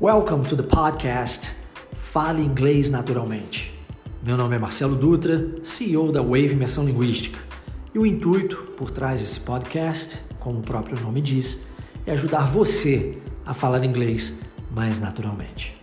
Welcome to the podcast Fale Inglês Naturalmente. Meu nome é Marcelo Dutra, CEO da Wave Imersão Linguística. E o intuito por trás desse podcast, como o próprio nome diz, é ajudar você a falar inglês mais naturalmente.